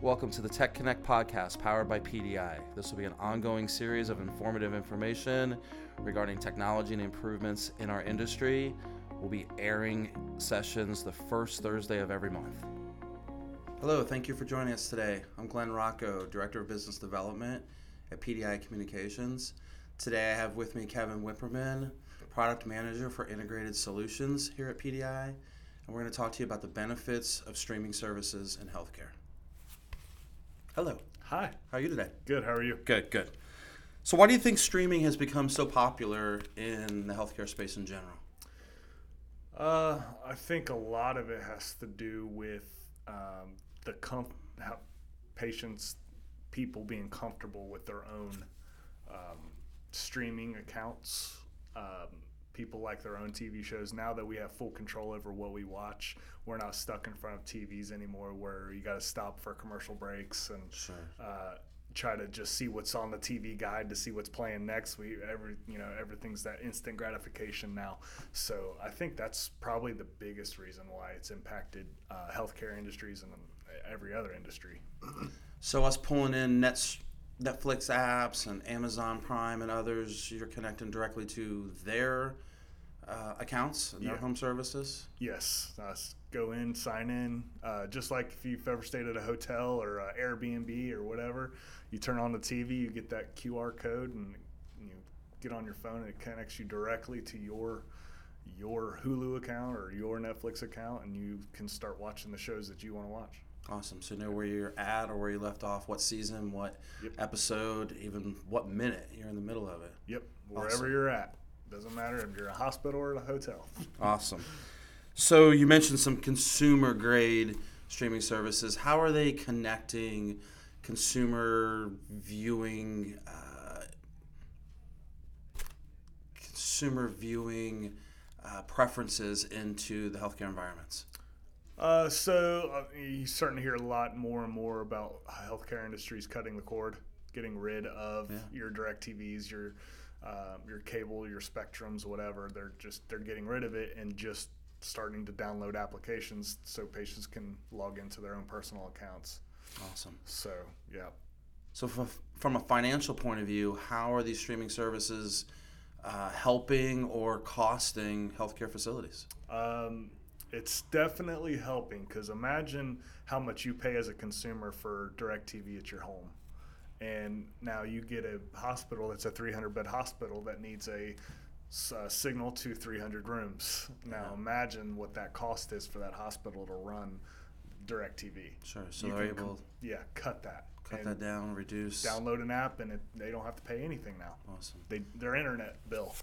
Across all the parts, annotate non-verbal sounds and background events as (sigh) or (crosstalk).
Welcome to the Tech Connect podcast powered by PDI. This will be an ongoing series of informative information regarding technology and improvements in our industry. We'll be airing sessions the first Thursday of every month. Hello, thank you for joining us today. I'm Glen Rocco, Director of Business Development at PDI Communications. Today I have with me Kevin Wipperman, Product Manager for Integrated Solutions here at PDI, and we're going to talk to you about the benefits of streaming services in healthcare. Hello. Hi. How are you today? Good. How are you? Good, good. So, why do you think streaming has become so popular in the healthcare space in general? Uh, I think a lot of it has to do with um, the com- how patients, people being comfortable with their own um, streaming accounts. Um, people like their own TV shows. Now that we have full control over what we watch, we're not stuck in front of TVs anymore where you got to stop for commercial breaks and Sure. uh, try to just see what's on the TV guide to see what's playing next. We every you know everything's that instant gratification now. So I think that's probably the biggest reason why it's impacted uh, healthcare industries and every other industry. So, us pulling in Nets, Netflix apps and Amazon Prime and others, you're connecting directly to their uh, accounts and their Yeah. home services? Yes, uh, go in, sign in. Uh, just like if you've ever stayed at a hotel or uh, Airbnb or whatever, you turn on the TV, you get that QR code, and you get on your phone, and it connects you directly to your your Hulu account or your Netflix account, and you can start watching the shows that you want to watch. Awesome. So, you know where you're at or where you left off, what season, what Yep. episode, even what minute you're in the middle of it. Yep, wherever Awesome. you're at, doesn't matter if you're a hospital or a hotel. (laughs) Awesome. So you mentioned some consumer grade streaming services. How are they connecting consumer viewing, uh, consumer viewing uh, preferences into the healthcare environments? Uh, so uh, you're starting to hear a lot more and more about healthcare industries cutting the cord, getting rid of Yeah. your direct TVs, your um, your cable, your spectrums, whatever. They're just they're getting rid of it and just starting to download applications so patients can log into their own personal accounts. Awesome. So yeah, So from, from a financial point of view, how are these streaming services uh, helping or costing healthcare facilities? Um, it's definitely helping because imagine how much you pay as a consumer for direct TV at your home. And now you get a hospital that's a 300 bed hospital that needs a, uh, signal to 300 rooms. Now Yeah. imagine what that cost is for that hospital to run direct TV. Sure. So You they're able to Yeah, cut that. cut that down, reduce. Download an app and it, they don't have to pay anything now. Awesome. They, their internet bill.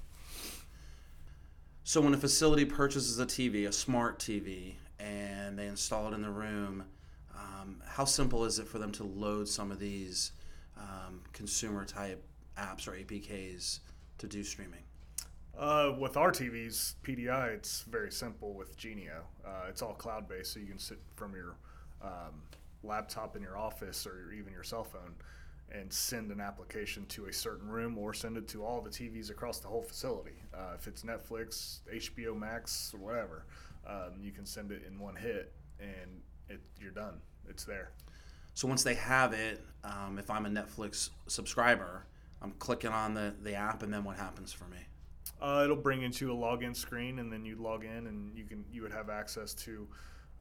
So when a facility purchases a TV, a smart TV, and they install it in the room, um, how simple is it for them to load some of these um, consumer type apps or APKs to do streaming? Uh, with our TVs, PDI, it's very simple with Genio. Uh, it's all cloud based, so you can sit from your um, laptop in your office or even your cell phone and send an application to a certain room or send it to all the TVs across the whole facility. Uh, if it's Netflix, HBO Max, or whatever, um, you can send it in one hit and it, you're done. It's there. So once they have it, um, if I'm a Netflix subscriber, I'm clicking on the, the app, and then what happens for me? Uh, it'll bring into a login screen, and then you log in, and you can you would have access to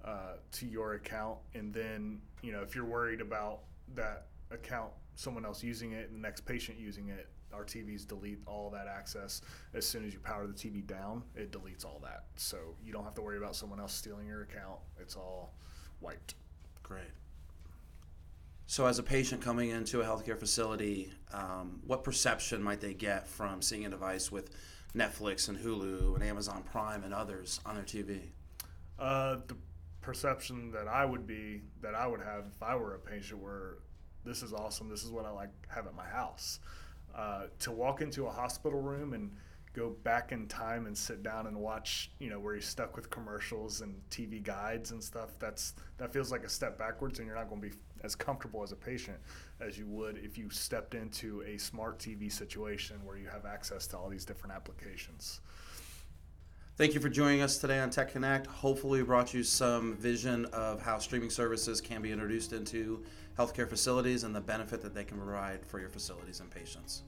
uh, to your account. And then you know if you're worried about that account, someone else using it, and the next patient using it, our TVs delete all that access as soon as you power the TV down. It deletes all that, so you don't have to worry about someone else stealing your account. It's all wiped. Great. So, as a patient coming into a healthcare facility, um, what perception might they get from seeing a device with Netflix and Hulu and Amazon Prime and others on their TV? Uh, the perception that I would be that I would have if I were a patient were this is awesome. This is what I like have at my house. Uh, to walk into a hospital room and go back in time and sit down and watch, you know, where you're stuck with commercials and TV guides and stuff. That's that feels like a step backwards, and you're not going to be as comfortable as a patient as you would if you stepped into a smart TV situation where you have access to all these different applications. Thank you for joining us today on Tech Connect. Hopefully, we brought you some vision of how streaming services can be introduced into healthcare facilities and the benefit that they can provide for your facilities and patients.